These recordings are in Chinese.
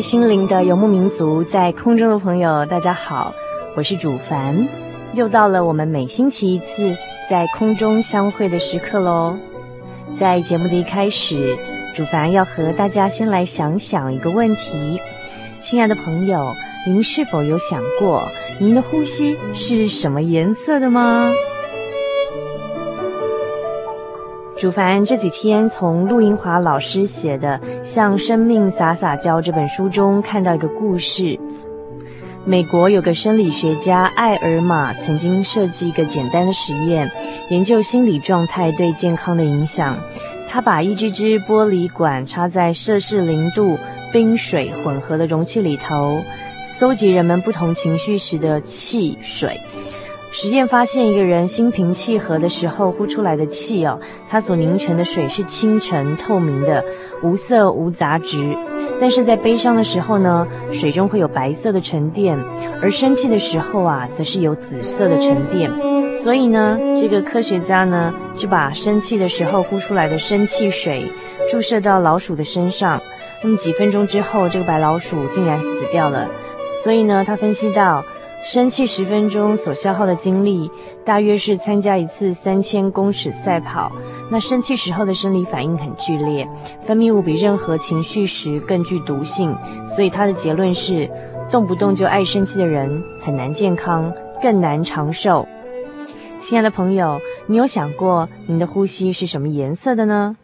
心灵的游牧民族，在空中的朋友，大家好，我是主凡，又到了我们每星期一次在空中相会的时刻喽。在节目的一开始，主凡要和大家先来想想一个问题：亲爱的朋友，您是否有想过，您的呼吸是什么颜色的吗？主凡这几天从陆英华老师写的《向生命撒撒娇》这本书中看到一个故事。美国有个生理学家艾尔玛曾经设计一个简单的实验，研究心理状态对健康的影响。他把一支支玻璃管插在摄氏零度冰水混合的容器里头，搜集人们不同情绪时的气水。实验发现，一个人心平气和的时候呼出来的气哦，它所凝成的水是清澈透明的，无色无杂质；但是在悲伤的时候呢，水中会有白色的沉淀，而生气的时候啊，则是有紫色的沉淀。所以呢，这个科学家呢，就把生气的时候呼出来的生气水注射到老鼠的身上，那么几分钟之后，这个白老鼠竟然死掉了。所以呢，他分析到。生气十分钟所消耗的精力，大约是参加一次三千公尺赛跑。那生气时候的生理反应很剧烈，分泌物比任何情绪时更具毒性。所以他的结论是，动不动就爱生气的人很难健康，更难长寿。亲爱的朋友，你有想过你的呼吸是什么颜色的呢？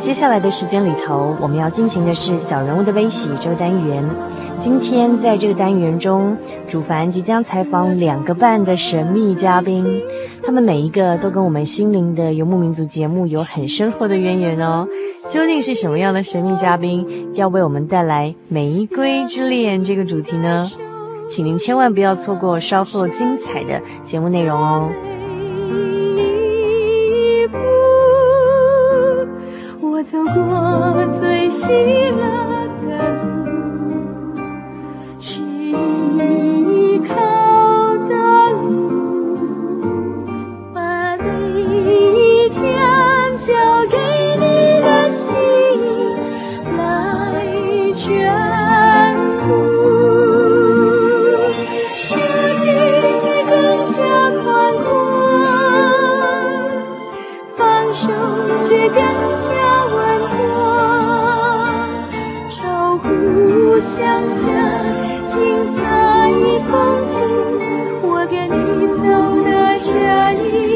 接下来的时间里头，我们要进行的是小人物的悲喜这个单元。今天在这个单元中，主凡即将采访两个半的神秘嘉宾，他们每一个都跟我们心灵的游牧民族节目有很深厚的渊源哦。究竟是什么样的神秘嘉宾要为我们带来《玫瑰之恋》这个主题呢？请您千万不要错过稍后精彩的节目内容哦。走过最熙攘。想象，精彩丰富，我跟你走的这一。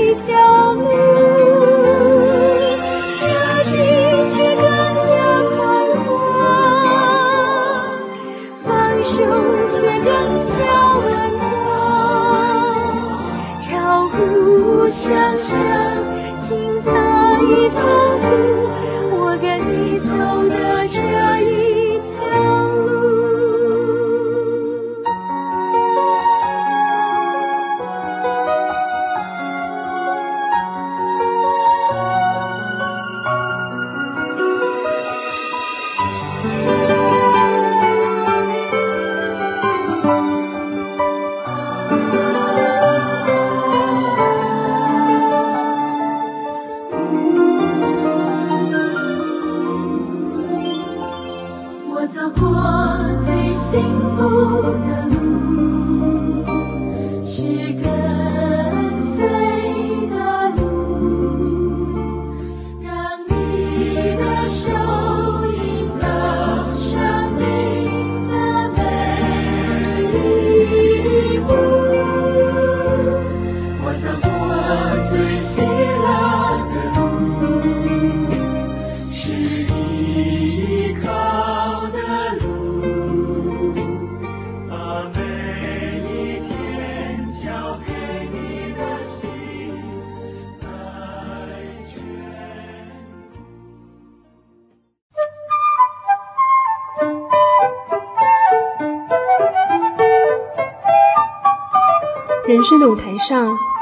幸福的路。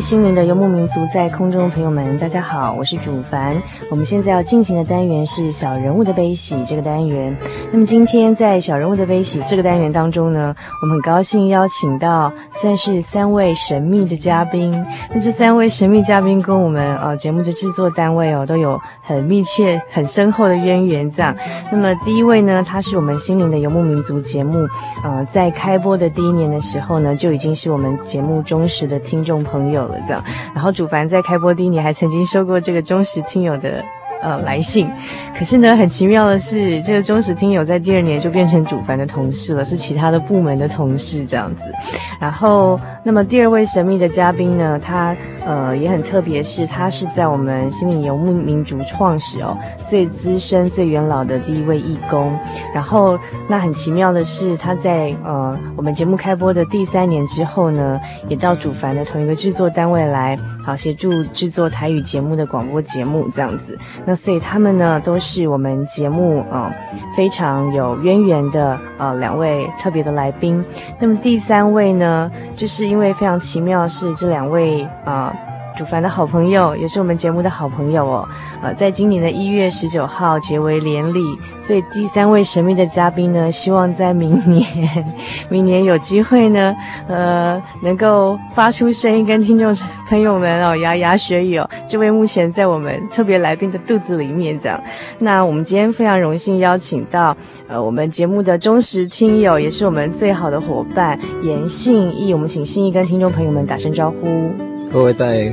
心灵的游牧民族，在空中的朋友们，大家好，我是主凡。我们现在要进行的单元是小人物的悲喜这个单元。那么今天在小人物的悲喜这个单元当中呢，我们很高兴邀请到算是三位神秘的嘉宾。那这三位神秘嘉宾跟我们呃节目的制作单位哦都有很密切、很深厚的渊源。这样，那么第一位呢，他是我们心灵的游牧民族节目呃在开播的第一年的时候呢，就已经是我们节目忠实的听众朋友。了这样，然后主凡在开播第一年还曾经收过这个忠实听友的呃来信，可是呢，很奇妙的是，这个忠实听友在第二年就变成主凡的同事了，是其他的部门的同事这样子。然后，那么第二位神秘的嘉宾呢，他呃也很特别，是他是在我们心灵游牧民族创始哦最资深、最元老的第一位义工。然后，那很奇妙的是，他在呃我们节目开播的第三年之后呢，也到主凡的同一个制作单位来，好协助制作台语节目的广播节目这样子。那所以他们呢，都是我们节目啊、非常有渊源的呃两位特别的来宾。那么第三位呢？就是因为非常奇妙是这两位啊。主凡的好朋友，也是我们节目的好朋友哦。呃，在今年的一月十九号结为连理，所以第三位神秘的嘉宾呢，希望在明年，明年有机会呢，呃，能够发出声音跟听众朋友们哦，牙牙学语哦。这位目前在我们特别来宾的肚子里面这样。那我们今天非常荣幸邀请到呃我们节目的忠实听友，也是我们最好的伙伴严信义。我们请信义跟听众朋友们打声招呼。各位在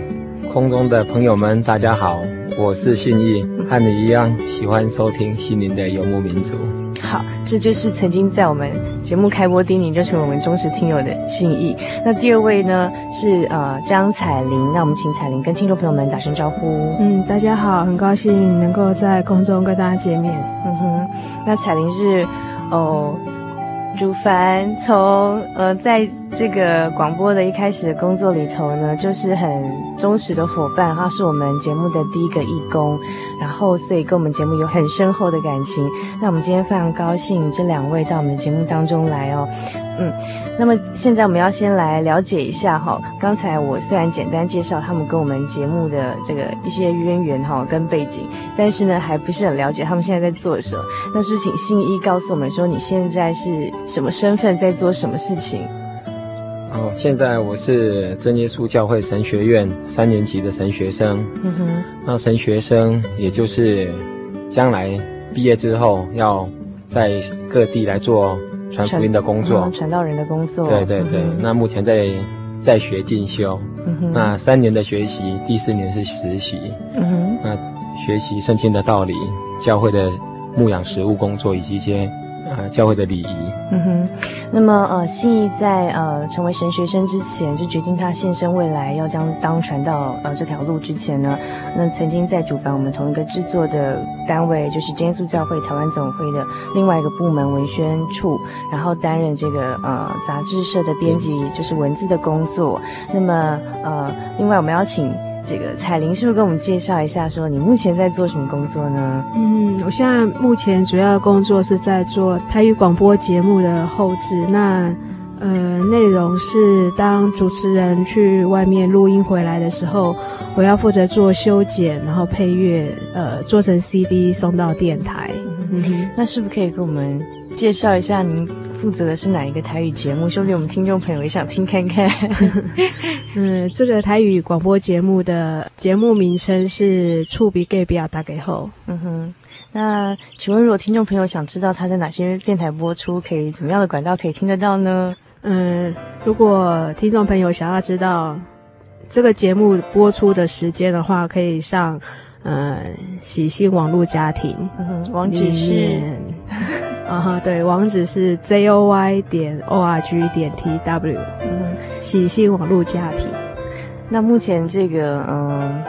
空中的朋友们，大家好，我是信义，和你一样喜欢收听心灵的游牧民族。好，这就是曾经在我们节目开播第一年就成为我们忠实听友的信义。那第二位呢是呃张彩玲，那我们请彩玲跟听众朋友们打声招呼。嗯，大家好，很高兴能够在空中跟大家见面。嗯哼，那彩玲是哦，主凡从呃在。这个广播的一开始的工作里头呢，就是很忠实的伙伴，他是我们节目的第一个义工，然后所以跟我们节目有很深厚的感情。那我们今天非常高兴这两位到我们的节目当中来哦，嗯，那么现在我们要先来了解一下哈，刚才我虽然简单介绍他们跟我们节目的这个一些渊源哈跟背景，但是呢还不是很了解他们现在在做什么。那是不是请信一告诉我们说你现在是什么身份，在做什么事情？哦，现在我是真耶稣教会神学院三年级的神学生。嗯哼，那神学生也就是将来毕业之后要在各地来做传福音的工作，传、嗯、道人的工作。对对对，嗯、那目前在在学进修。嗯哼，那三年的学习，第四年是实习。嗯哼，那学习圣经的道理，教会的牧养实务工作以及一些。啊，教会的礼仪。嗯哼，那么呃，信义在呃成为神学生之前，就决定他献身未来要将当传道呃这条路之前呢，那曾经在主凡我们同一个制作的单位，就是真耶稣教会台湾总会的另外一个部门文宣处，然后担任这个呃杂志社的编辑，就是文字的工作。那么呃，另外我们要请。这个彩玲是不是跟我们介绍一下，说你目前在做什么工作呢？嗯，我现在目前主要的工作是在做台语广播节目的后置。那呃，内容是当主持人去外面录音回来的时候，我要负责做修剪，然后配乐，呃，做成 CD 送到电台。嗯哼，那是不是可以给我们介绍一下您？负责的是哪一个台语节目？说不定我们听众朋友也想听看看。嗯，这个台语广播节目的节目名称是《厝边隔壁大家好》。嗯哼，那请问，如果听众朋友想知道它在哪些电台播出，可以怎么样的管道可以听得到呢？嗯，如果听众朋友想要知道这个节目播出的时间的话，可以上嗯喜信网络家庭。嗯哼，网址是。啊哈，对，网址是 z o y 点 o r g 点 t w，嗯，喜信网络家庭。那目前这个嗯，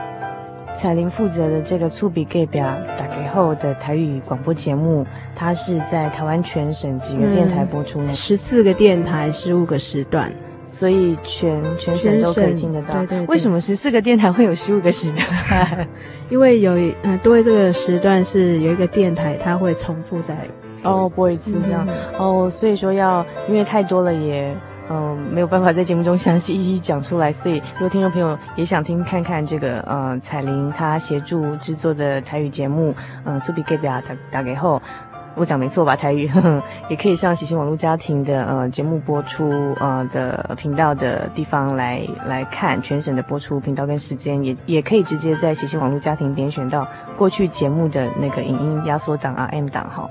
彩玲负责的这个厝边隔壁大家好的台语广播节目，它是在台湾全省几个电台播出呢？十四个电台，十五个时段，所以全全省都可以听得到。对对对。为什么十四个电台会有十五个时段？因为有嗯，对这个时段是有一个电台，它会重复在。哦，播一次这样、嗯、哦，所以说要因为太多了也嗯、呃、没有办法在节目中详细一一讲出来，所以如果听众朋友也想听看看这个呃彩玲她协助制作的台语节目，嗯，厝边隔壁打大家好。我讲没错吧？台语呵呵 也可以上喜新网络家庭的呃节目播出呃的频道的地方来来看全省的播出频道跟时间，也也可以直接在喜新网络家庭点选到过去节目的那个影音压缩档啊 M 档哈。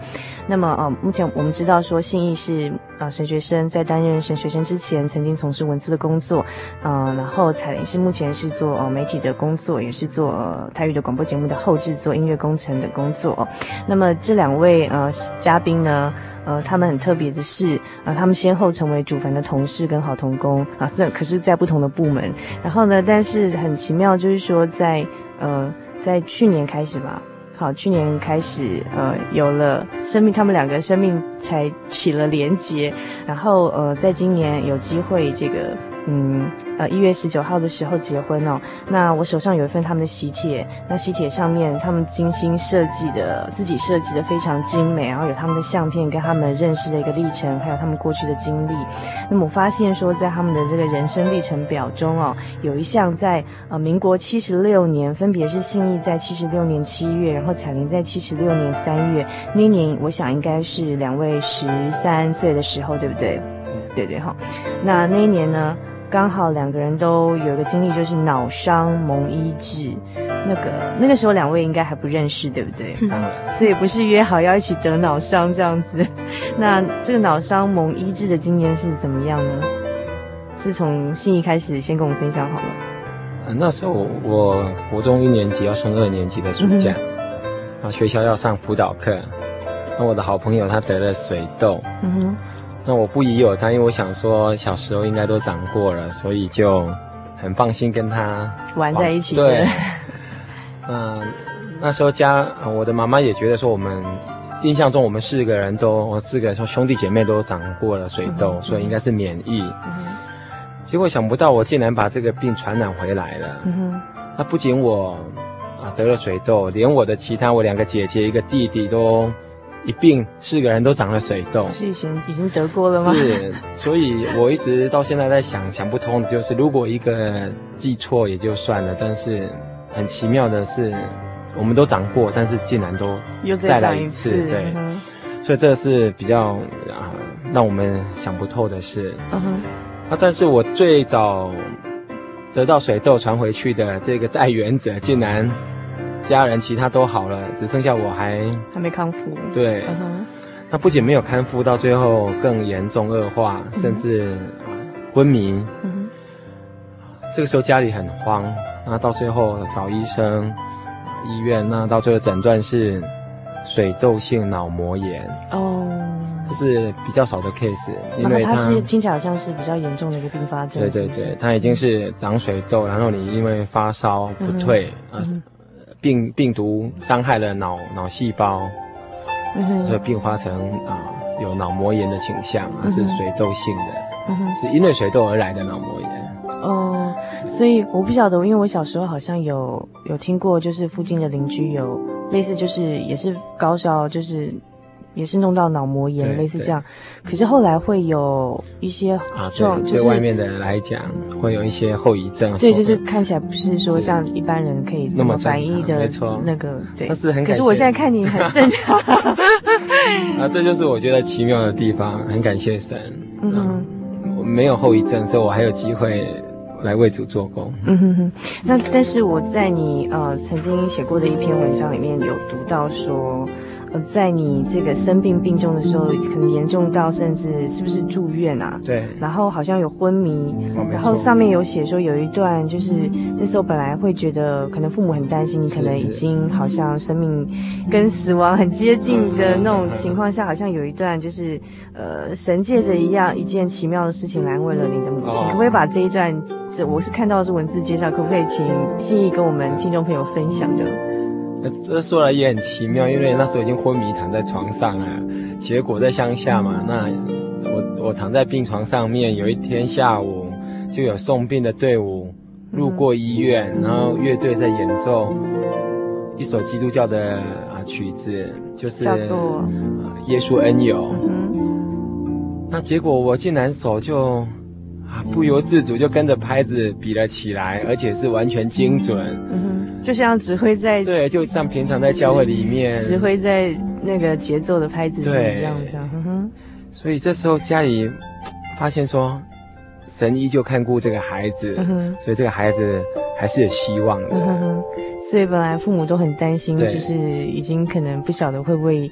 那么呃目前我们知道说信义是呃神学生，在担任神学生之前曾经从事文字的工作，呃然后彩玲是目前是做呃媒体的工作，也是做、呃、台语的广播节目的后制作音乐工程的工作。那么这两位呃。嘉宾呢，呃，他们很特别的是，呃，他们先后成为主凡的同事跟好同工啊，虽然可是在不同的部门，然后呢，但是很奇妙，就是说在呃，在去年开始吧，好，去年开始，呃，有了生命，他们两个生命才起了连接，然后呃，在今年有机会这个。嗯，呃，一月十九号的时候结婚哦。那我手上有一份他们的喜帖，那喜帖上面他们精心设计的，自己设计的非常精美，然后有他们的相片跟他们认识的一个历程，还有他们过去的经历。那么我发现说，在他们的这个人生历程表中哦，有一项在呃民国七十六年，分别是信义在七十六年七月，然后彩玲在七十六年三月。那一年我想应该是两位十三岁的时候，对不对？对对哈。那那一年呢？刚好两个人都有一个经历，就是脑伤蒙医治。那个那个时候两位应该还不认识，对不对？嗯、所以不是约好要一起得脑伤这样子。那这个脑伤蒙医治的经验是怎么样呢？是从信义开始先跟我们分享好了。啊、那时候我国中一年级要升二年级的暑假，嗯、然后学校要上辅导课，那我的好朋友他得了水痘。嗯哼。那我不疑有他，因为我想说小时候应该都长过了，所以就很放心跟他玩在一起。对，嗯、呃，那时候家我的妈妈也觉得说我们印象中我们四个人都，我四个人说兄弟姐妹都长过了水痘，嗯、所以应该是免疫。嗯、结果想不到我竟然把这个病传染回来了。嗯、哼那不仅我啊得了水痘，连我的其他我两个姐姐一个弟弟都。一病四个人都长了水痘，是已经已经得过了吗？是，所以我一直到现在在想，想不通的就是，如果一个记错也就算了，但是很奇妙的是，我们都长过，但是竟然都又再来一次，一次对，嗯、所以这是比较啊让我们想不透的事。嗯哼，啊，但是我最早得到水痘传回去的这个带原者，竟然家人其他都好了，只剩下我还还没康复。对，嗯哼，那不仅没有康复，到最后更严重恶化，甚至昏迷。这个时候家里很慌，那到最后找医生、医院，那到最后诊断是水痘性脑膜炎。哦。是比较少的 case，因为它是听起来好像是比较严重的一个并发症。对对对，它已经是长水痘，然后你因为发烧不退，啊，病病毒伤害了脑脑细胞，所以并发成啊有脑膜炎的倾向，是水痘性的，是因为水痘而来的脑膜炎。哦，所以我不晓得，因为我小时候好像有有听过，就是附近的邻居有类似，就是也是高烧，就是。也是弄到脑膜炎，类似这样。可是后来会有一些状，就是对外面的人来讲，会有一些后遗症。对，就是看起来不是说像一般人可以这么反应的，没错，那个对。但是很，可是我现在看你很正常。啊，这就是我觉得奇妙的地方，很感谢神。嗯，我没有后遗症，所以我还有机会来为主做工。嗯哼哼。那但是我在你呃曾经写过的一篇文章里面有读到说。在你这个生病病重的时候，很严重到甚至是不是住院啊？对。然后好像有昏迷，然后上面有写说有一段就是那时候本来会觉得可能父母很担心你，可能已经好像生命跟死亡很接近的那种情况下，好像有一段就是呃神借着一样一件奇妙的事情来安慰了你的母亲。可不可以把这一段这我是看到的是文字介绍，可不可以请信义跟我们听众朋友分享的？这说来也很奇妙，因为那时候已经昏迷躺在床上了。结果在乡下嘛，那我我躺在病床上面，有一天下午就有送病的队伍路过医院，然后乐队在演奏一首基督教的啊曲子，就是叫做《耶稣恩友》。那结果我竟然手就啊不由自主就跟着拍子比了起来，而且是完全精准。就像指挥在对，就像平常在教会里面指挥在那个节奏的拍子上一样，这样。哼哼。所以这时候家里发现说，神依旧看顾这个孩子，所以这个孩子还是有希望的。所以本来父母都很担心，就是已经可能不晓得会不会。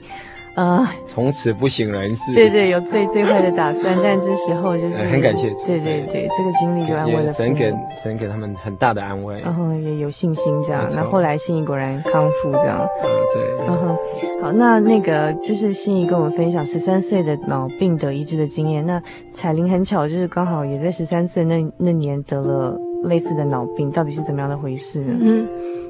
啊！从此不省人事。对对，有最最坏的打算，但这时候就是很感谢主。对对对，这个经历就安慰了神给神给他们很大的安慰，然后也有信心这样。那后来信义果然康复这样。嗯，对。嗯哼，好，那那个就是信义跟我们分享十三岁的脑病得医治的经验。那彩玲很巧，就是刚好也在十三岁那那年得了类似的脑病，到底是怎么样的回事呢？嗯，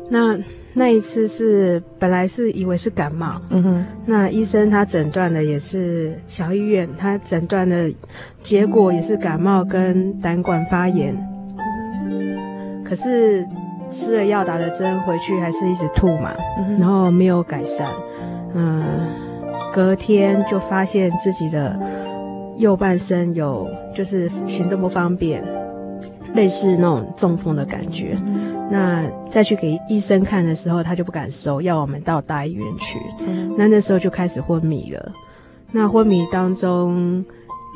那。那一次是本来是以为是感冒，嗯哼，那医生他诊断的也是小医院，他诊断的结果也是感冒跟胆管发炎，可是吃了药打了针回去还是一直吐嘛，然后没有改善，嗯，隔天就发现自己的右半身有就是行动不方便，类似那种中风的感觉。那再去给医生看的时候，他就不敢收，要我们到大医院去。嗯、那那时候就开始昏迷了。那昏迷当中，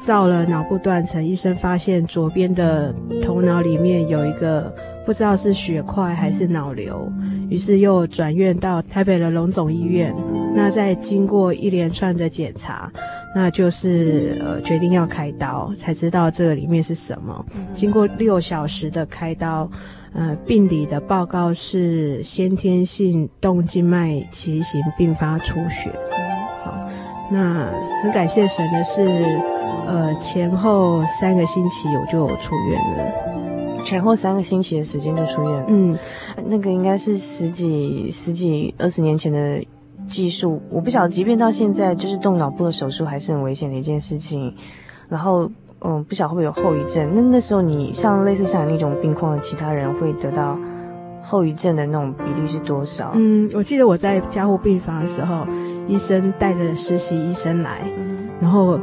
照了脑部断层，医生发现左边的头脑里面有一个不知道是血块还是脑瘤，于是又转院到台北的龙总医院。那再经过一连串的检查，那就是呃决定要开刀，才知道这个里面是什么。经过六小时的开刀。呃，病理的报告是先天性动静脉畸形并发出血。好，那很感谢神的是，呃，前后三个星期我就出院了。前后三个星期的时间就出院。嗯，那个应该是十几、十几、二十年前的技术，我不晓得，即便到现在，就是动脑部的手术还是很危险的一件事情。然后。嗯，不晓得会不会有后遗症？那那时候你像类似像你那种病况的其他人会得到后遗症的那种比例是多少？嗯，我记得我在加护病房的时候，医生带着实习医生来，然后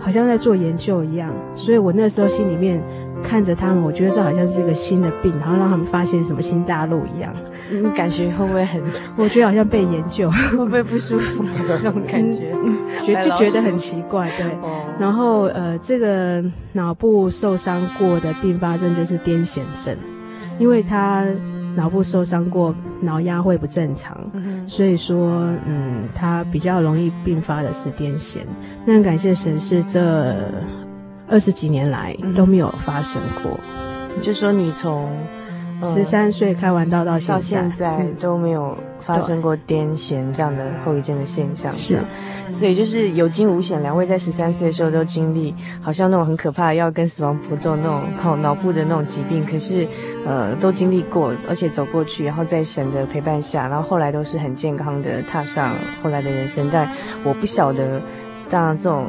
好像在做研究一样，所以我那时候心里面看着他们，我觉得这好像是一个新的病，然后让他们发现什么新大陆一样。你感觉会不会很？我觉得好像被研究，会不会不舒服那种感觉？嗯，觉就觉得很奇怪，对。哦、然后呃，这个脑部受伤过的并发症就是癫痫症，因为他。脑部受伤过，脑压会不正常，嗯、所以说，嗯，他比较容易并发的是癫痫。那很感谢神，是这二十几年来都没有发生过。就说你从十三岁开完刀到现在，到现在都没有发生过癫痫这样的后遗症的现象，是。所以就是有惊无险，两位在十三岁的时候都经历，好像那种很可怕要跟死亡搏斗那种靠脑部的那种疾病，可是，呃，都经历过，而且走过去，然后在神的陪伴下，然后后来都是很健康的踏上后来的人生。但我不晓得，当然这种。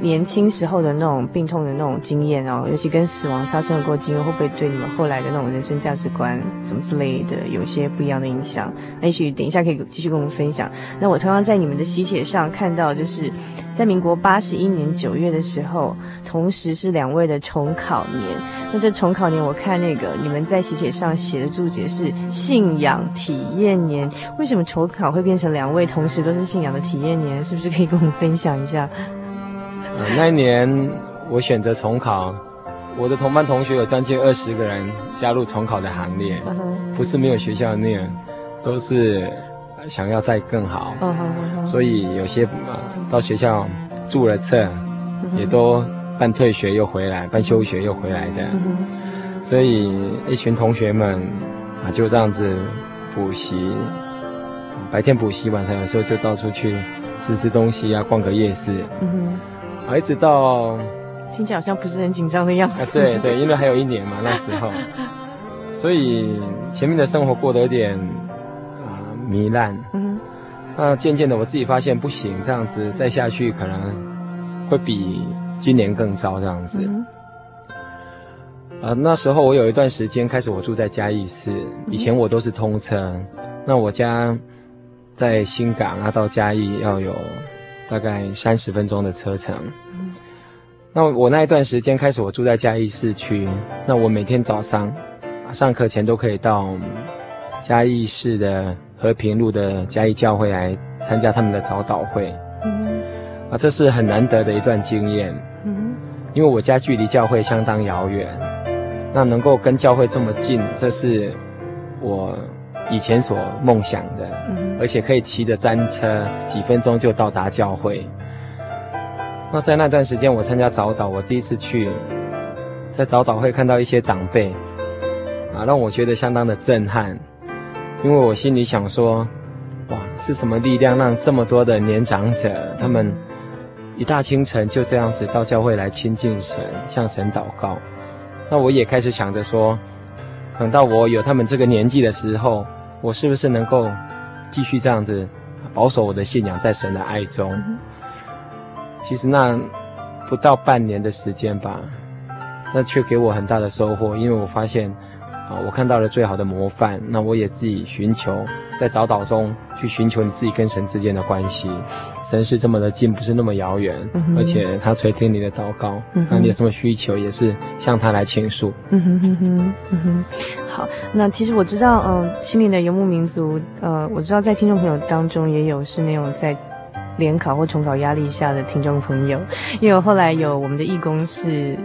年轻时候的那种病痛的那种经验哦，尤其跟死亡发生过经验，会不会对你们后来的那种人生价值观什么之类的有些不一样的影响？那也许等一下可以继续跟我们分享。那我同样在你们的喜帖上看到，就是在民国八十一年九月的时候，同时是两位的重考年。那这重考年，我看那个你们在喜帖上写的注解是信仰体验年，为什么重考会变成两位同时都是信仰的体验年？是不是可以跟我们分享一下？呃，那一年我选择重考，我的同班同学有将近二十个人加入重考的行列，不是没有学校念，都是想要再更好，所以有些到学校注了册，也都办退学又回来，办休学又回来的，所以一群同学们啊就这样子补习，白天补习，晚上有时候就到处去吃吃东西啊，逛个夜市。啊，一直到听起来好像不是很紧张的样子。啊，对对，因为还有一年嘛，那时候，所以前面的生活过得有点啊糜烂。嗯，那渐渐的我自己发现不行，这样子再下去可能会比今年更糟这样子。嗯。啊，那时候我有一段时间开始我住在嘉义市，以前我都是通车，那我家在新港，那到嘉义要有。大概三十分钟的车程。那我那一段时间开始，我住在嘉义市区。那我每天早上上课前都可以到嘉义市的和平路的嘉义教会来参加他们的早祷会。啊，这是很难得的一段经验。因为我家距离教会相当遥远，那能够跟教会这么近，这是我以前所梦想的。而且可以骑着单车，几分钟就到达教会。那在那段时间，我参加早祷，我第一次去，在早祷会看到一些长辈，啊，让我觉得相当的震撼，因为我心里想说，哇，是什么力量让这么多的年长者，他们一大清晨就这样子到教会来亲近神，向神祷告？那我也开始想着说，等到我有他们这个年纪的时候，我是不是能够？继续这样子保守我的信仰，在神的爱中。其实那不到半年的时间吧，那却给我很大的收获，因为我发现啊，我看到了最好的模范。那我也自己寻求，在早祷中去寻求你自己跟神之间的关系。神是这么的近，不是那么遥远，而且他垂听你的祷告。那你有什么需求，也是向他来倾诉。嗯哼哼哼，嗯哼。好，那其实我知道，嗯、呃，心灵的游牧民族，呃，我知道在听众朋友当中也有是那种在联考或重考压力下的听众朋友，因为后来有我们的义工是。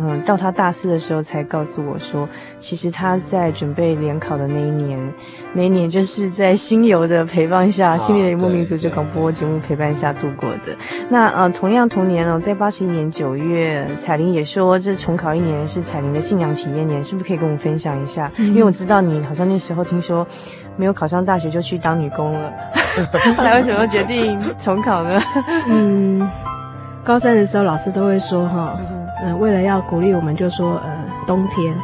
嗯，到他大四的时候才告诉我说，其实他在准备联考的那一年，那一年就是在星游的陪伴下，心灵的游牧民族这广播节目陪伴下度过的。那呃，同样同年哦，在八十一年九月，彩玲也说这重考一年是彩玲的信仰体验年，是不是可以跟我们分享一下？嗯、因为我知道你好像那时候听说没有考上大学就去当女工了，后来为什么决定重考呢？嗯，高三的时候老师都会说哈。嗯、呃，为了要鼓励我们，就说呃，冬天，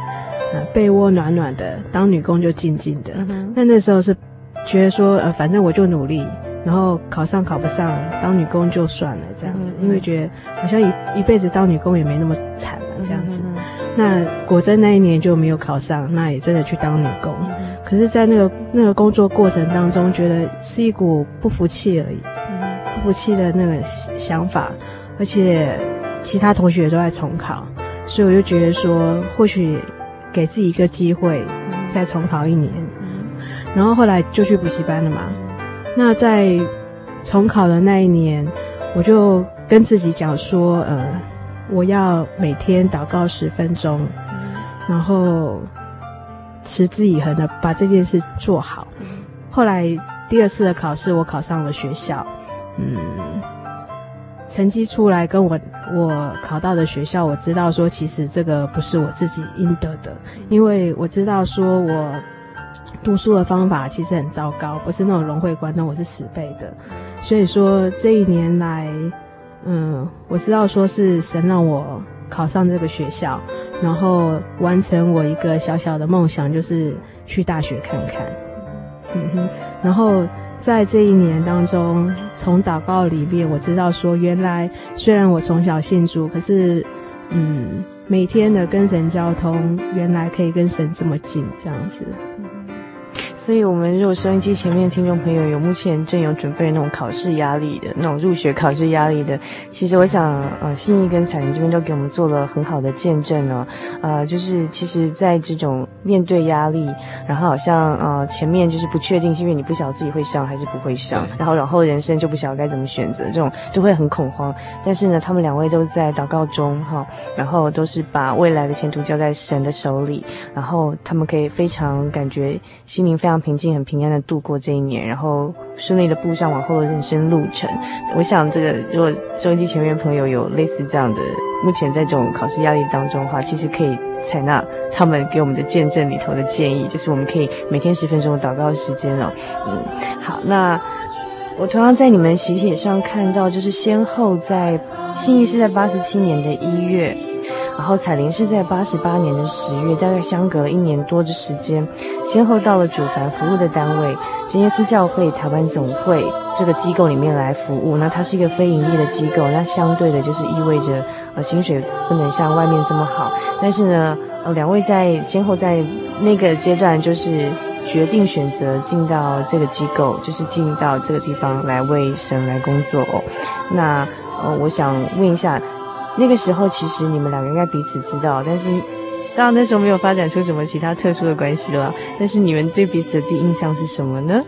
呃，被窝暖暖的，当女工就静静的。嗯、那那时候是觉得说，呃，反正我就努力，然后考上考不上，当女工就算了这样子，嗯、因为觉得好像一一辈子当女工也没那么惨了这样子。嗯、那果真那一年就没有考上，那也真的去当女工。嗯、可是，在那个那个工作过程当中，觉得是一股不服气而已，嗯、不服气的那个想法，而且。其他同学都在重考，所以我就觉得说，或许给自己一个机会，再重考一年。然后后来就去补习班了嘛。那在重考的那一年，我就跟自己讲说，呃，我要每天祷告十分钟，然后持之以恒的把这件事做好。后来第二次的考试，我考上了学校，嗯，成绩出来跟我我考到的学校，我知道说其实这个不是我自己应得的，因为我知道说我。读书的方法其实很糟糕，不是那种融会贯通，我是死背的。所以说这一年来，嗯，我知道说是神让我考上这个学校，然后完成我一个小小的梦想，就是去大学看看。嗯哼，然后在这一年当中，从祷告里面我知道说，原来虽然我从小信主，可是嗯，每天的跟神交通，原来可以跟神这么近，这样子。所以，我们如果收音机前面听众朋友有目前正有准备那种考试压力的那种入学考试压力的，其实我想，呃，信义跟彩玲这边都给我们做了很好的见证哦。呃，就是其实，在这种面对压力，然后好像呃前面就是不确定，是因为你不晓得自己会上还是不会上，然后然后人生就不晓得该怎么选择，这种都会很恐慌。但是呢，他们两位都在祷告中哈、哦，然后都是把未来的前途交在神的手里，然后他们可以非常感觉心灵非常。平静、很平安的度过这一年，然后顺利的步上往后的人生路程。我想，这个如果收音机前面朋友有类似这样的，目前在这种考试压力当中的话，其实可以采纳他们给我们的见证里头的建议，就是我们可以每天十分钟的祷告时间哦。嗯，好，那我同样在你们喜帖上看到，就是先后在信义是在八十七年的一月。然后彩玲是在八十八年的十月，大概相隔了一年多的时间，先后到了主凡服务的单位真耶稣教会台湾总会这个机构里面来服务。那它是一个非盈利的机构，那相对的就是意味着呃薪水不能像外面这么好。但是呢，呃两位在先后在那个阶段就是决定选择进到这个机构，就是进到这个地方来为神来工作哦。那呃我想问一下。那个时候，其实你们两个应该彼此知道，但是当然那时候没有发展出什么其他特殊的关系了。但是你们对彼此的第一印象是什么呢？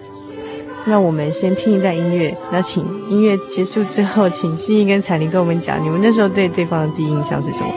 那我们先听一段音乐，那请音乐结束之后，请心怡跟彩玲跟我们讲，你们那时候对对方的第一印象是什么？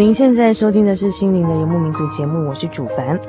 您现在收听的是《心灵的游牧民族》节目，我是主凡。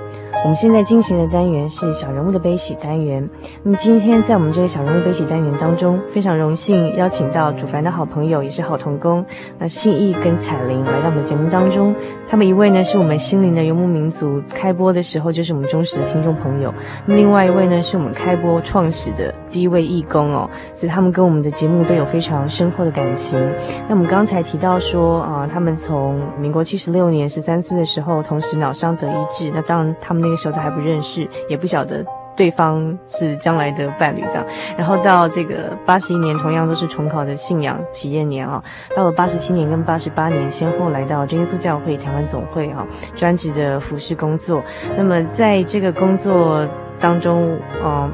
我们现在进行的单元是小人物的悲喜单元。那么今天在我们这个小人物悲喜单元当中，非常荣幸邀请到主凡的好朋友，也是好同工，那信义跟彩玲来到我们节目当中。他们一位呢是我们心灵的游牧民族开播的时候就是我们忠实的听众朋友，那另外一位呢是我们开播创始的第一位义工哦，所以他们跟我们的节目都有非常深厚的感情。那我们刚才提到说啊、他们从民国七十六年十三岁的时候，同时脑伤得医治，那当然他们那。那时候都还不认识，也不晓得对方是将来的伴侣这样。然后到这个八十一年，同样都是重考的信仰体验年啊。到了八十七年跟八十八年，先后来到真耶稣教会台湾总会啊，专职的服事工作。那么在这个工作当中，啊，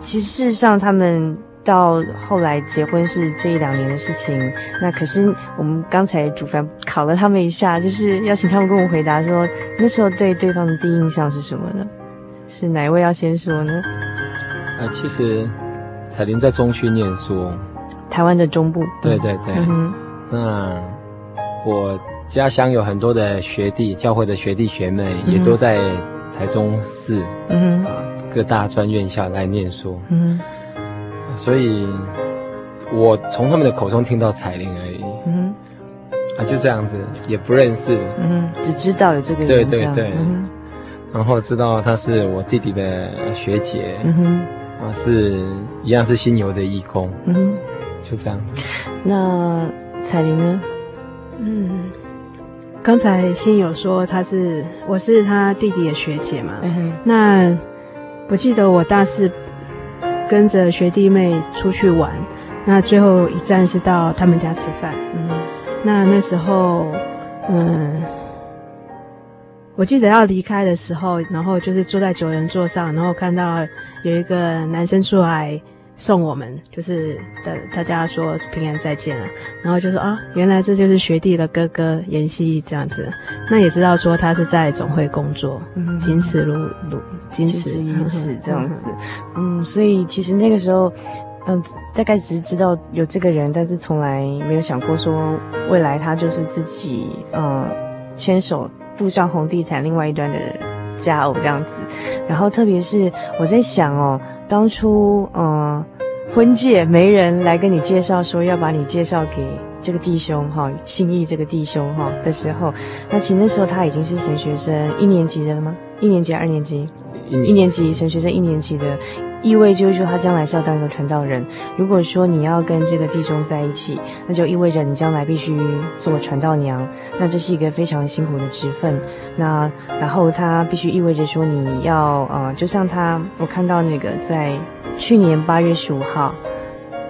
其实事实上他们。到后来结婚是这一两年的事情，那可是我们刚才主凡考了他们一下，就是邀请他们跟我回答说，那时候对对方的第一印象是什么呢？是哪一位要先说呢？啊，其实彩玲在中区念书，台湾的中部。对对对。嗯。那我家乡有很多的学弟，教会的学弟学妹也都在台中市，嗯，啊，各大专院校来念书，嗯哼。所以，我从他们的口中听到彩玲而已。嗯，啊，就这样子，也不认识。嗯，只知道有这个人。对对对。嗯，然后知道她是我弟弟的学姐。嗯哼。啊，是一样是新游的义工。嗯哼，就这样子。那彩玲呢？嗯，刚才新友说他是，我是他弟弟的学姐嘛。嗯哼。那我记得我大四。跟着学弟妹出去玩，那最后一站是到他们家吃饭。嗯，那那时候，嗯，我记得要离开的时候，然后就是坐在九人座上，然后看到有一个男生出来送我们，就是大大家说平安再见了，然后就说啊，原来这就是学弟的哥哥颜希义这样子。那也知道说他是在总会工作，嗯，仅此如如。仅此于此，这样子，嗯，所以其实那个时候，嗯，大概只是知道有这个人，但是从来没有想过说未来他就是自己，嗯，牵手步上红地毯另外一端的佳偶这样子。然后特别是我在想哦，当初嗯，婚介媒人来跟你介绍说要把你介绍给这个弟兄哈，信义这个弟兄哈的时候，那其实那时候他已经是神学生一年级的了吗？一年级、二年级，一年级神学生一年级的，意味就是说他将来是要当一个传道人。如果说你要跟这个弟兄在一起，那就意味着你将来必须做传道娘，那这是一个非常辛苦的职分。那然后他必须意味着说你要呃，就像他，我看到那个在去年八月十五号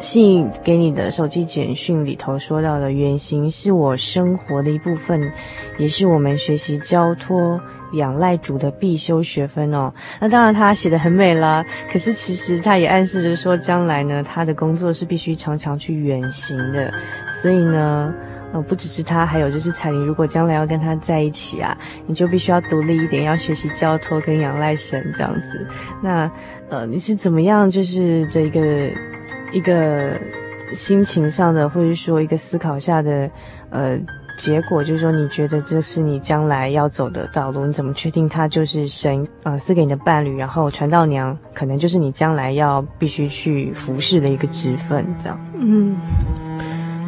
信给你的手机简讯里头说到的，远行是我生活的一部分，也是我们学习交托。仰赖主的必修学分哦，那当然他写得很美了。可是其实他也暗示着说，将来呢，他的工作是必须常常去远行的。所以呢，呃，不只是他，还有就是彩玲，如果将来要跟他在一起啊，你就必须要独立一点，要学习交托跟仰赖神这样子。那呃，你是怎么样？就是这一个一个心情上的，或者说一个思考下的呃。结果就是说，你觉得这是你将来要走的道路，你怎么确定他就是神呃赐给你的伴侣？然后传道娘可能就是你将来要必须去服侍的一个职分，这样。嗯，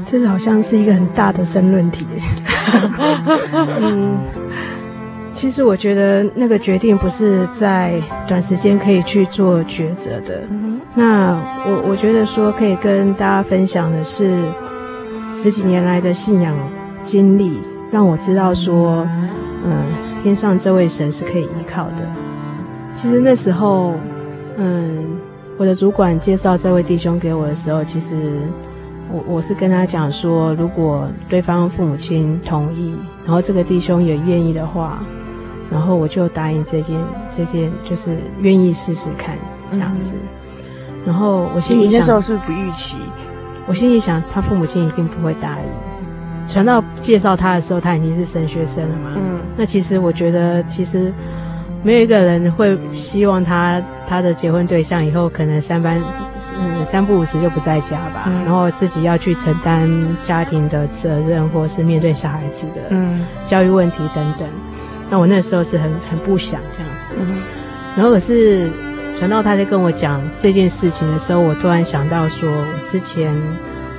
这好像是一个很大的申论题。嗯，其实我觉得那个决定不是在短时间可以去做抉择的。嗯、那我我觉得说可以跟大家分享的是十几年来的信仰。经历让我知道说，嗯，天上这位神是可以依靠的。其实那时候，嗯，我的主管介绍这位弟兄给我的时候，其实我我是跟他讲说，如果对方父母亲同意，然后这个弟兄也愿意的话，然后我就答应这件这件，就是愿意试试看这样子。然后我心里想，那时候是不预期？我心里想，他父母亲一定不会答应。传道介绍他的时候，他已经是神学生了嘛。嗯。那其实我觉得，其实没有一个人会希望他他的结婚对象以后可能三班嗯三不五时就不在家吧，嗯、然后自己要去承担家庭的责任，或是面对小孩子的嗯教育问题等等。那我那时候是很很不想这样子，嗯、然后可是传道他在跟我讲这件事情的时候，我突然想到说，我之前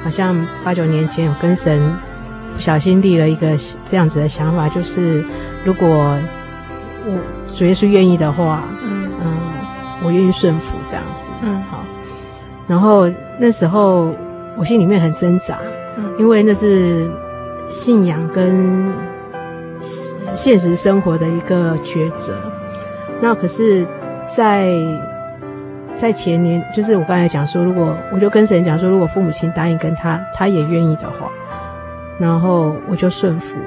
好像八九年前有跟神不小心立了一个这样子的想法，就是如果我主耶稣愿意的话，嗯嗯，我愿意顺服这样子，嗯好。然后那时候我心里面很挣扎，嗯，因为那是信仰跟。现实生活的一个抉择，那可是在，在在前年，就是我刚才讲说，如果我就跟神讲说，如果父母亲答应跟他，他也愿意的话，然后我就顺服。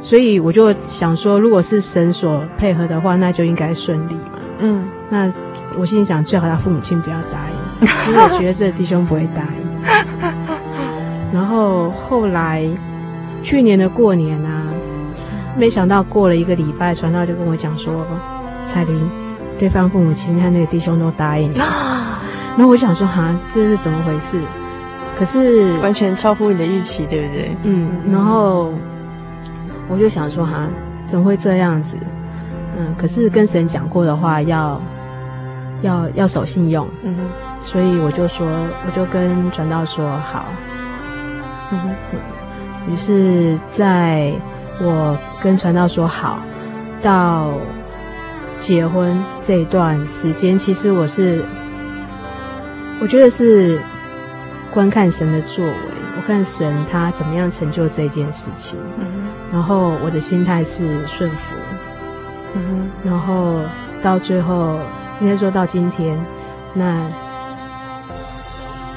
所以我就想说，如果是神所配合的话，那就应该顺利嘛。嗯，那我心里想，最好他父母亲不要答应，因为我觉得这弟兄不会答应。然后后来去年的过年啊。没想到过了一个礼拜，传道就跟我讲说：“彩玲，对方父母亲和那个弟兄都答应了。”然后我想说：“哈，这是怎么回事？”可是完全超乎你的预期，对不对？嗯。然后我就想说：“哈，怎么会这样子？”嗯。可是跟神讲过的话要，要要要守信用。嗯哼。所以我就说，我就跟传道说：“好。”嗯哼。于是，在。我跟传道说好，到结婚这一段时间，其实我是，我觉得是观看神的作为，我看神他怎么样成就这件事情，嗯、然后我的心态是顺服，嗯、哼。然后到最后应该说到今天，那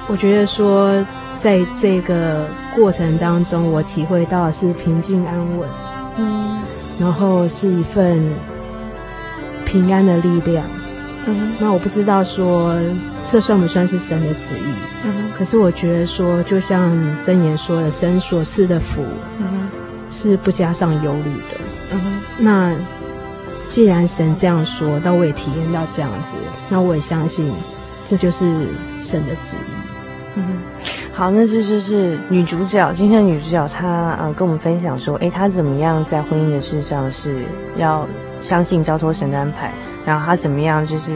我觉得说。在这个过程当中，我体会到是平静安稳，嗯，然后是一份平安的力量，嗯，那我不知道说这算不算是神的旨意，嗯，可是我觉得说，就像箴言说的，神所赐的福，嗯，是不加上忧虑的，嗯，那既然神这样说，那我也体验到这样子，那我也相信这就是神的旨意，嗯。好，那这就是女主角，今天的女主角她呃跟我们分享说，诶，她怎么样在婚姻的事上是要相信交托神的安排，然后她怎么样就是，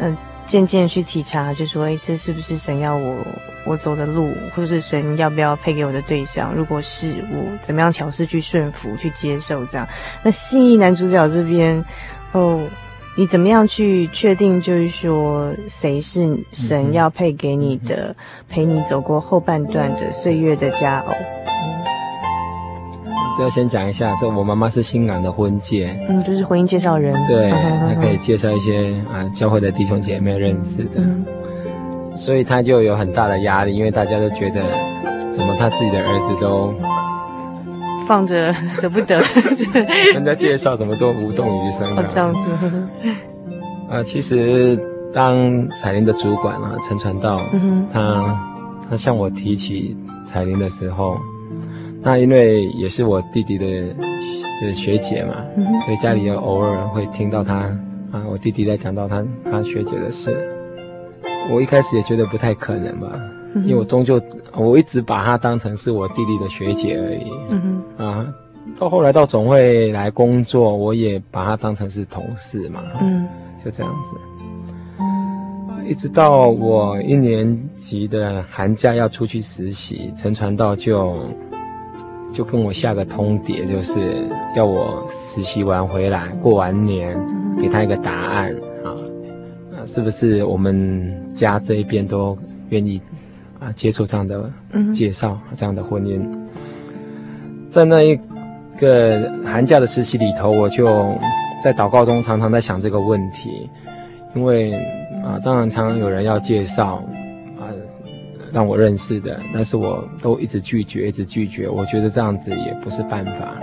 嗯、呃，渐渐去体察，就说，诶，这是不是神要我我走的路，或者是神要不要配给我的对象？如果是我，怎么样调试去顺服去接受这样？那信义男主角这边，哦。你怎么样去确定，就是说谁是神要配给你的，陪你走过后半段的岁月的佳偶？这要先讲一下，这我妈妈是新港的婚介，嗯，就是婚姻介绍人，对，她可以介绍一些啊教会的弟兄姐妹认识的，嗯、所以她就有很大的压力，因为大家都觉得，怎么他自己的儿子都。放着 舍不得，人家介绍怎么都无动于衷啊？这样子。啊，其实当彩玲的主管啊，陈传道，嗯、他他向我提起彩玲的时候，那因为也是我弟弟的的学姐嘛，嗯、所以家里要偶尔会听到他啊，我弟弟在讲到他他学姐的事，我一开始也觉得不太可能吧。因为我终究，我一直把她当成是我弟弟的学姐而已。嗯。啊，到后来到总会来工作，我也把她当成是同事嘛。嗯。就这样子。嗯。一直到我一年级的寒假要出去实习，陈传道就就跟我下个通牒，就是要我实习完回来，过完年，给他一个答案啊。啊，是不是我们家这一边都愿意？啊，接触这样的介绍，这样的婚姻，在那一个寒假的实习里头，我就在祷告中常常在想这个问题，因为啊，当然常常有人要介绍，让我认识的，但是我都一直拒绝，一直拒绝，我觉得这样子也不是办法。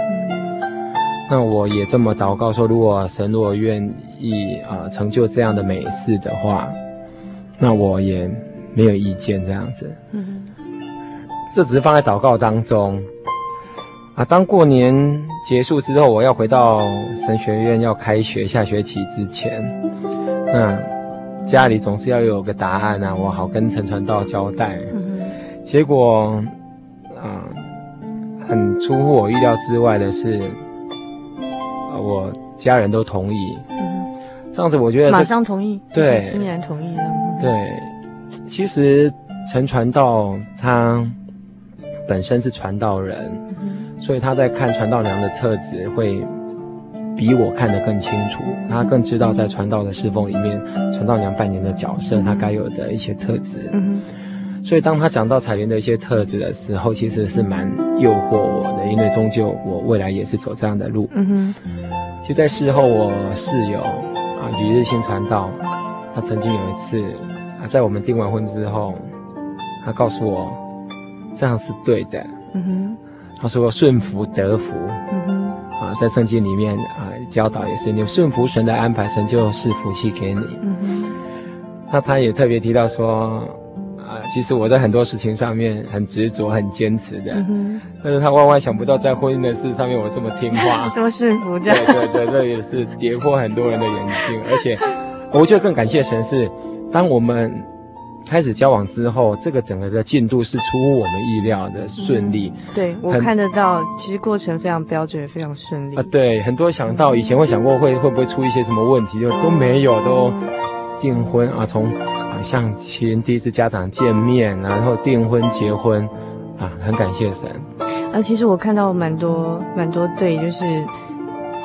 那我也这么祷告说，如果神如果愿意啊成就这样的美事的话，那我也。没有意见这样子，嗯，这只是放在祷告当中，啊，当过年结束之后，我要回到神学院要开学下学期之前，那家里总是要有个答案啊，我好跟陈传道交代。嗯、结果啊，很出乎我预料之外的是，啊，我家人都同意。嗯，这样子我觉得马上同意，对，欣然同意了。对，其实陈传道他本身是传道人。所以他在看传道娘的特质，会比我看得更清楚。他更知道在传道的侍奉里面，传道娘扮演的角色，他该有的一些特质。嗯。所以当他讲到彩玲的一些特质的时候，其实是蛮诱惑我的，因为终究我未来也是走这样的路。嗯哼。其实，在事后，我室友啊，吕日新传道，他曾经有一次啊，在我们订完婚之后，他告诉我，这样是对的。嗯哼。他说：“顺服得福，嗯哼，啊，在圣经里面啊教导也是，你顺服神的安排，神就是福气给你。嗯哼，那他也特别提到说，啊，其实我在很多事情上面很执着、很坚持的，嗯，但是他万万想不到在婚姻的事上面我这么听话，这么顺服，对对对，这也是跌破很多人的眼镜，而且我觉得更感谢神是，当我们。”开始交往之后，这个整个的进度是出乎我们意料的顺利。嗯、对我看得到，其实过程非常标准，非常顺利。啊，对，很多想到以前会想过会会不会出一些什么问题，就都没有，都订婚啊，从啊相亲第一次家长见面，然后订婚结婚，啊，很感谢神。啊，其实我看到蛮多蛮多对，就是。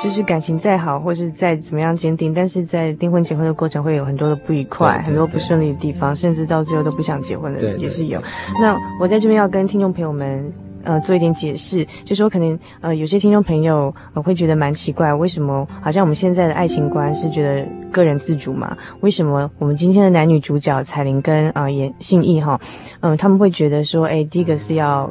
就是感情再好，或是再怎么样坚定，但是在订婚结婚的过程会有很多的不愉快，很多不顺利的地方，甚至到最后都不想结婚的人也是有。那我在这边要跟听众朋友们呃做一点解释，就是说可能呃有些听众朋友呃会觉得蛮奇怪，为什么好像我们现在的爱情观是觉得个人自主嘛？为什么我们今天的男女主角彩玲跟啊严信义哈，嗯、呃、他们会觉得说，哎，第一个是要。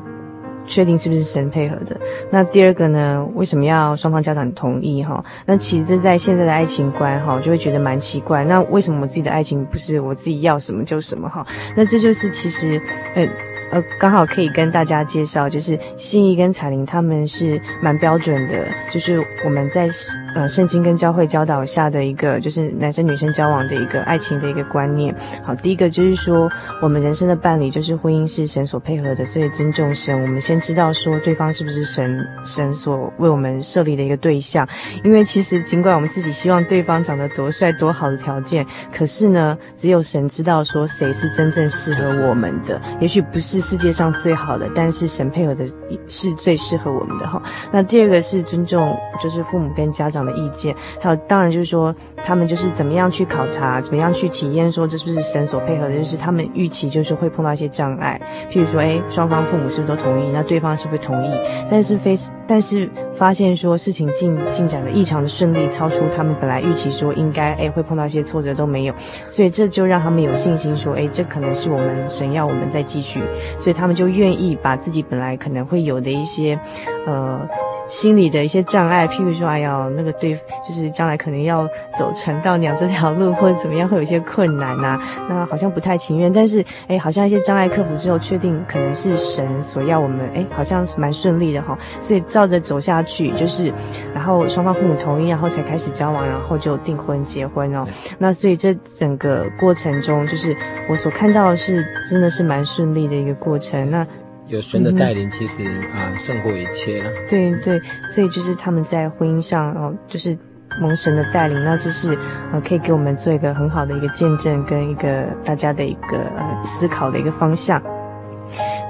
确定是不是神配合的？那第二个呢？为什么要双方家长同意？哈，那其实这在现在的爱情观哈，就会觉得蛮奇怪。那为什么我自己的爱情不是我自己要什么就什么？哈，那这就是其实，呃。呃，刚好可以跟大家介绍，就是信义跟彩玲他们是蛮标准的，就是我们在呃圣经跟教会教导下的一个，就是男生女生交往的一个爱情的一个观念。好，第一个就是说，我们人生的伴侣就是婚姻是神所配合的，所以尊重神。我们先知道说对方是不是神神所为我们设立的一个对象，因为其实尽管我们自己希望对方长得多帅多好的条件，可是呢，只有神知道说谁是真正适合我们的，也许不是。世界上最好的，但是神配合的是最适合我们的哈。那第二个是尊重，就是父母跟家长的意见，还有当然就是说他们就是怎么样去考察，怎么样去体验，说这是不是神所配合的，就是他们预期就是会碰到一些障碍，譬如说，哎，双方父母是不是都同意？那对方是不是同意？但是非，但是发现说事情进进展的异常的顺利，超出他们本来预期说应该哎会碰到一些挫折都没有，所以这就让他们有信心说，哎，这可能是我们神要我们再继续。所以他们就愿意把自己本来可能会有的一些，呃，心理的一些障碍，譬如说，哎呀，那个对，就是将来可能要走传道娘这条路，或者怎么样，会有一些困难呐、啊，那好像不太情愿。但是，哎，好像一些障碍克服之后，确定可能是神所要我们，哎，好像是蛮顺利的哈。所以照着走下去，就是，然后双方父母同意，然后才开始交往，然后就订婚结婚哦。那所以这整个过程中，就是我所看到的是，真的是蛮顺利的一个过程。过程那有神的带领，其实、嗯、啊胜过一切了。对对，所以就是他们在婚姻上哦，就是蒙神的带领，那这是呃可以给我们做一个很好的一个见证，跟一个大家的一个呃思考的一个方向。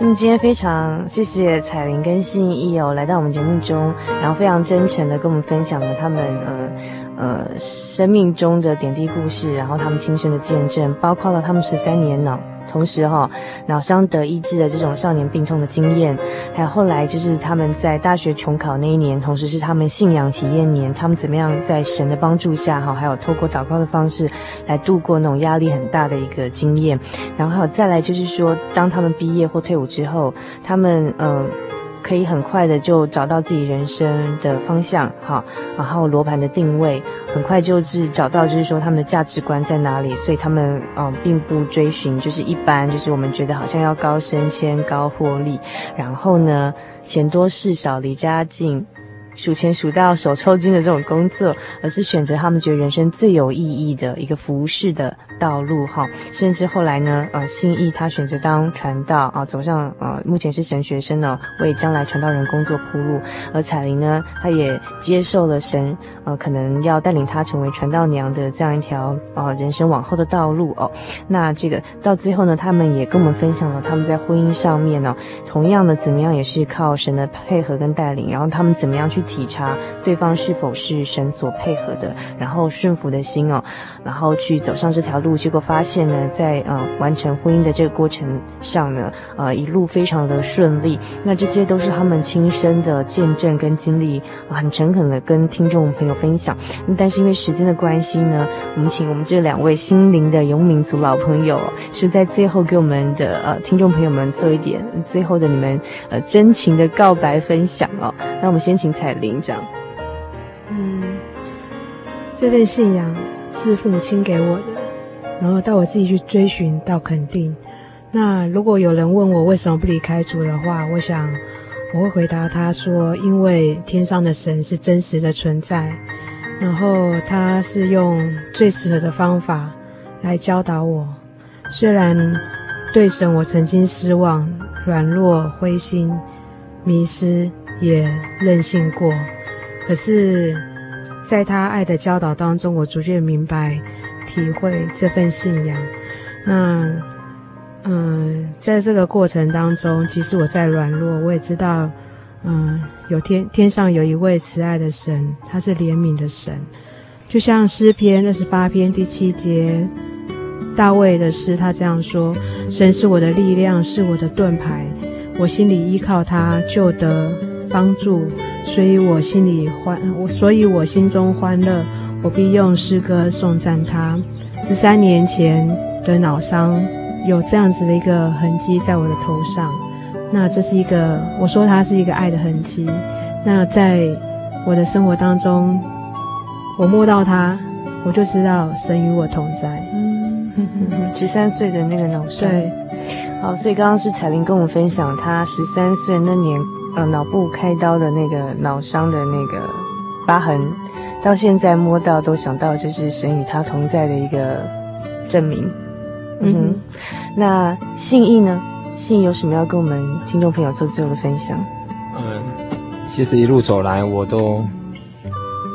那么今天非常谢谢彩玲跟信义哦来到我们节目中，然后非常真诚的跟我们分享了他们呃呃生命中的点滴故事，然后他们亲身的见证，包括了他们十三年呢。同时哈，脑伤得医治的这种少年病痛的经验，还有后来就是他们在大学重考那一年，同时是他们信仰体验年，他们怎么样在神的帮助下哈，还有透过祷告的方式来度过那种压力很大的一个经验，然后还有再来就是说，当他们毕业或退伍之后，他们嗯。呃可以很快的就找到自己人生的方向，哈，然后罗盘的定位，很快就是找到，就是说他们的价值观在哪里，所以他们嗯、并不追寻就是一般，就是我们觉得好像要高升迁、高获利，然后呢，钱多事少、离家近。数钱数到手抽筋的这种工作，而是选择他们觉得人生最有意义的一个服侍的道路哈。甚至后来呢，呃，信义他选择当传道啊，走上呃，目前是神学生呢，为将来传道人工作铺路。而彩玲呢，她也接受了神呃，可能要带领她成为传道娘的这样一条呃人生往后的道路哦。那这个到最后呢，他们也跟我们分享了他们在婚姻上面呢，同样的怎么样也是靠神的配合跟带领，然后他们怎么样去。体察对方是否是神所配合的，然后顺服的心哦，然后去走上这条路，结果发现呢，在呃完成婚姻的这个过程上呢，呃一路非常的顺利。那这些都是他们亲身的见证跟经历，很诚恳的跟听众朋友分享。但是因为时间的关系呢，我们请我们这两位心灵的游牧民族老朋友，是在最后给我们的呃听众朋友们做一点最后的你们呃真情的告白分享哦。那我们先请采。领奖，嗯，这份信仰是父母亲给我的，然后到我自己去追寻到肯定。那如果有人问我为什么不离开主的话，我想我会回答他说：因为天上的神是真实的存在，然后他是用最适合的方法来教导我。虽然对神我曾经失望、软弱、灰心、迷失。也任性过，可是，在他爱的教导当中，我逐渐明白、体会这份信仰。那，嗯，在这个过程当中，即使我再软弱，我也知道，嗯，有天天上有一位慈爱的神，他是怜悯的神。就像诗篇二十八篇第七节，大卫的诗，他这样说：“神是我的力量，是我的盾牌，我心里依靠他，就得。”帮助，所以我心里欢，我所以我心中欢乐，我必用诗歌颂赞他。十三年前的脑伤，有这样子的一个痕迹在我的头上，那这是一个，我说它是一个爱的痕迹。那在我的生活当中，我摸到它，我就知道神与我同在。嗯，十三岁的那个脑伤，对，好，所以刚刚是彩玲跟我们分享，她十三岁那年。呃，脑部开刀的那个脑伤的那个疤痕，到现在摸到都想到，这是神与他同在的一个证明。嗯哼，那信义呢？信义有什么要跟我们听众朋友做最后的分享？嗯，其实一路走来，我都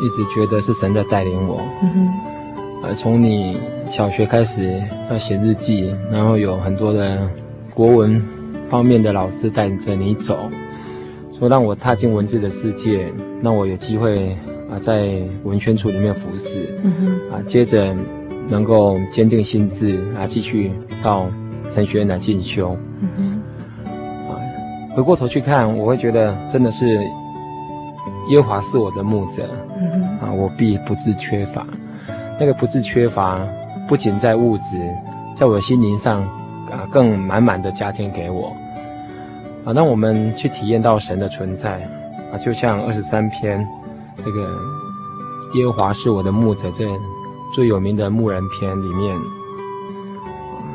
一直觉得是神在带领我。嗯哼，呃，从你小学开始要写日记，然后有很多的国文方面的老师带着你走。说让我踏进文字的世界，让我有机会啊，在文宣处里面服侍，嗯哼，啊，接着能够坚定心志啊，继续到神学院来进修，嗯哼，啊，回过头去看，我会觉得真的是耶和华是我的牧者，嗯哼，啊，我必不致缺乏。那个不致缺乏，不仅在物质，在我心灵上啊，更满满的加添给我。啊，让我们去体验到神的存在，啊，就像二十三篇这个耶和华是我的牧者这最有名的牧人篇里面，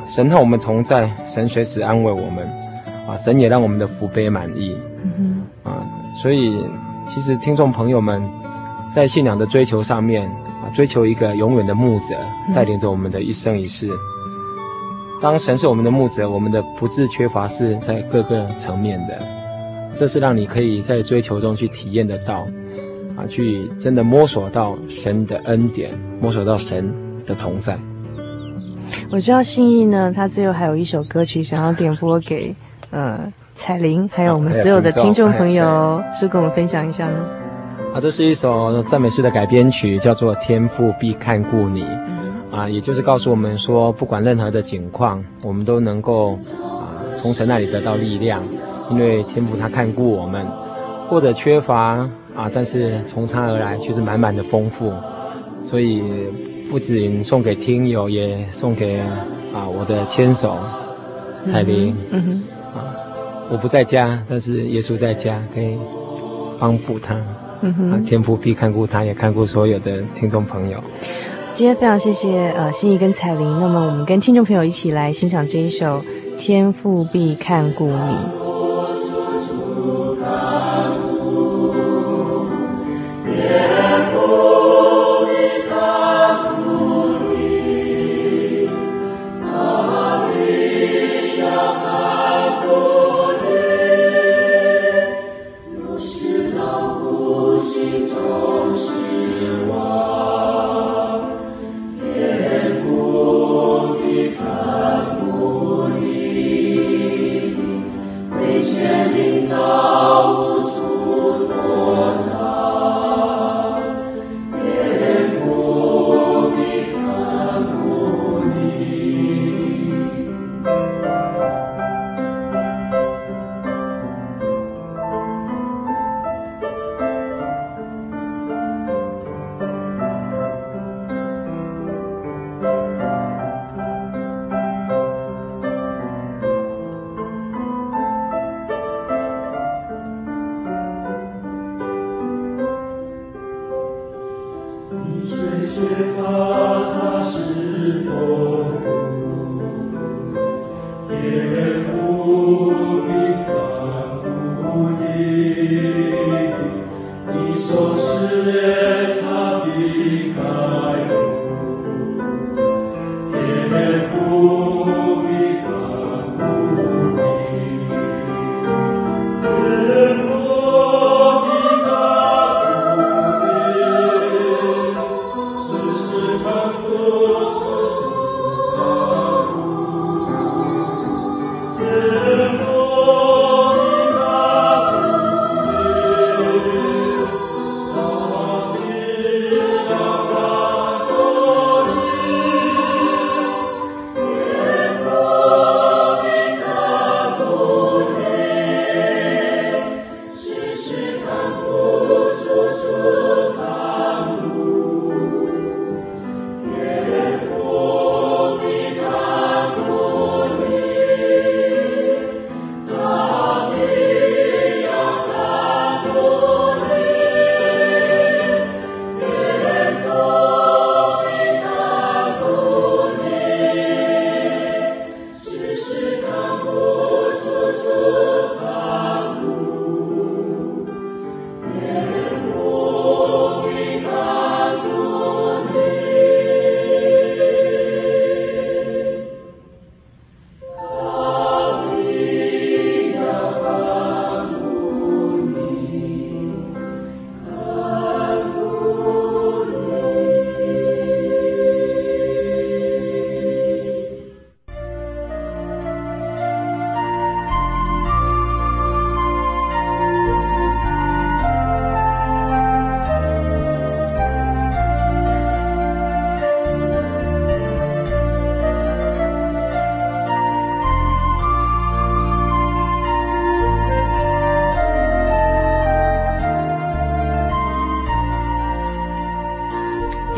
神和我们同在，神随时安慰我们，啊，神也让我们的福杯满溢，啊，所以其实听众朋友们在信仰的追求上面，啊，追求一个永远的牧者，带领着我们的一生一世。当神是我们的牧者，我们的不致缺乏是在各个层面的，这是让你可以在追求中去体验得到，啊，去真的摸索到神的恩典，摸索到神的同在。我知道信义呢，他最后还有一首歌曲想要点播给呃彩玲，还有我们所有的听众朋友，是跟我们分享一下呢？啊，这是一首赞美诗的改编曲，叫做《天父必看顾你》。啊，也就是告诉我们说，不管任何的境况，我们都能够啊从神那里得到力量，因为天父他看顾我们，或者缺乏啊，但是从他而来却是满满的丰富，所以不仅送给听友，也送给啊我的牵手彩铃，嗯哼，啊，我不在家，但是耶稣在家，可以帮补他。嗯哼，啊，天父必看顾他，也看顾所有的听众朋友。今天非常谢谢呃心怡跟彩铃，那么我们跟听众朋友一起来欣赏这一首《天父必看顾你》。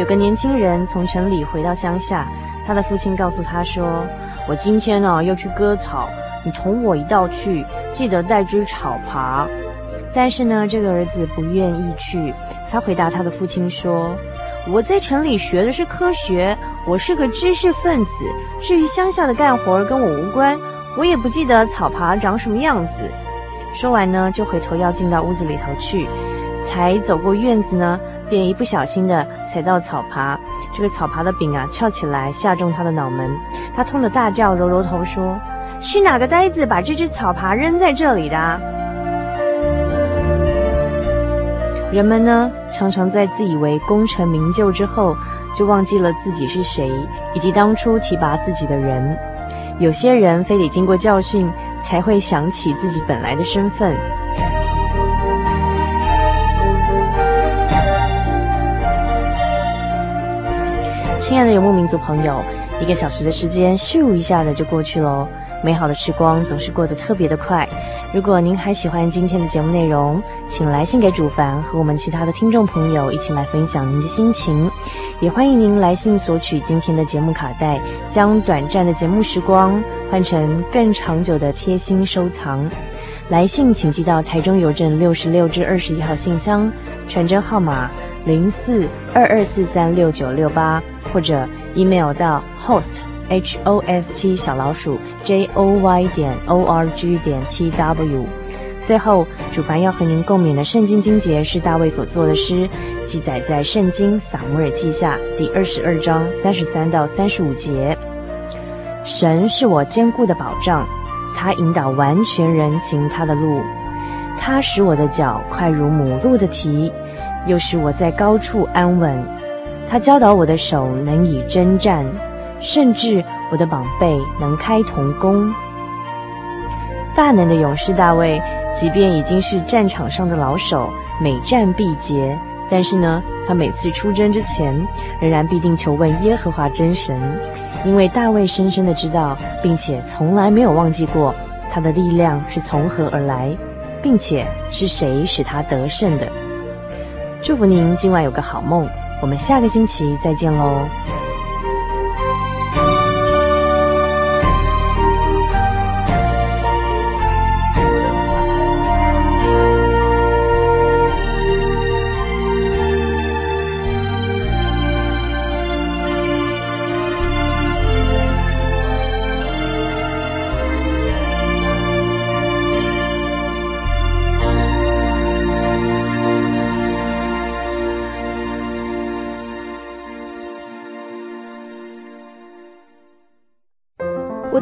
有个年轻人从城里回到乡下，他的父亲告诉他说：“我今天呢要去割草，你同我一道去，记得带只草耙。”但是呢，这个儿子不愿意去。他回答他的父亲说：“我在城里学的是科学，我是个知识分子。至于乡下的干活跟我无关，我也不记得草耙长什么样子。”说完呢，就回头要进到屋子里头去，才走过院子呢。便一不小心的踩到草耙，这个草耙的柄啊翘起来，下中他的脑门。他痛得大叫，揉揉头说：“是哪个呆子把这只草耙扔在这里的？”人们呢，常常在自以为功成名就之后，就忘记了自己是谁，以及当初提拔自己的人。有些人非得经过教训，才会想起自己本来的身份。亲爱的游牧民族朋友，一个小时的时间咻一下的就过去喽。美好的时光总是过得特别的快。如果您还喜欢今天的节目内容，请来信给主凡和我们其他的听众朋友一起来分享您的心情。也欢迎您来信索取今天的节目卡带，将短暂的节目时光换成更长久的贴心收藏。来信请寄到台中邮政六十六至二十一号信箱，传真号码零四二二四三六九六八，或者 email 到 host h o s t 小老鼠 j o y 点 o r g 点 t w。最后，主凡要和您共勉的圣经经节是大卫所作的诗，记载在《圣经撒母耳记下》第二十二章三十三到三十五节。神是我坚固的保障，他引导完全人行他的路，他使我的脚快如母鹿的蹄，又使我在高处安稳。他教导我的手能以征战，甚至我的膀臂能开铜弓。大能的勇士大卫。即便已经是战场上的老手，每战必捷，但是呢，他每次出征之前，仍然必定求问耶和华真神，因为大卫深深的知道，并且从来没有忘记过他的力量是从何而来，并且是谁使他得胜的。祝福您今晚有个好梦，我们下个星期再见喽。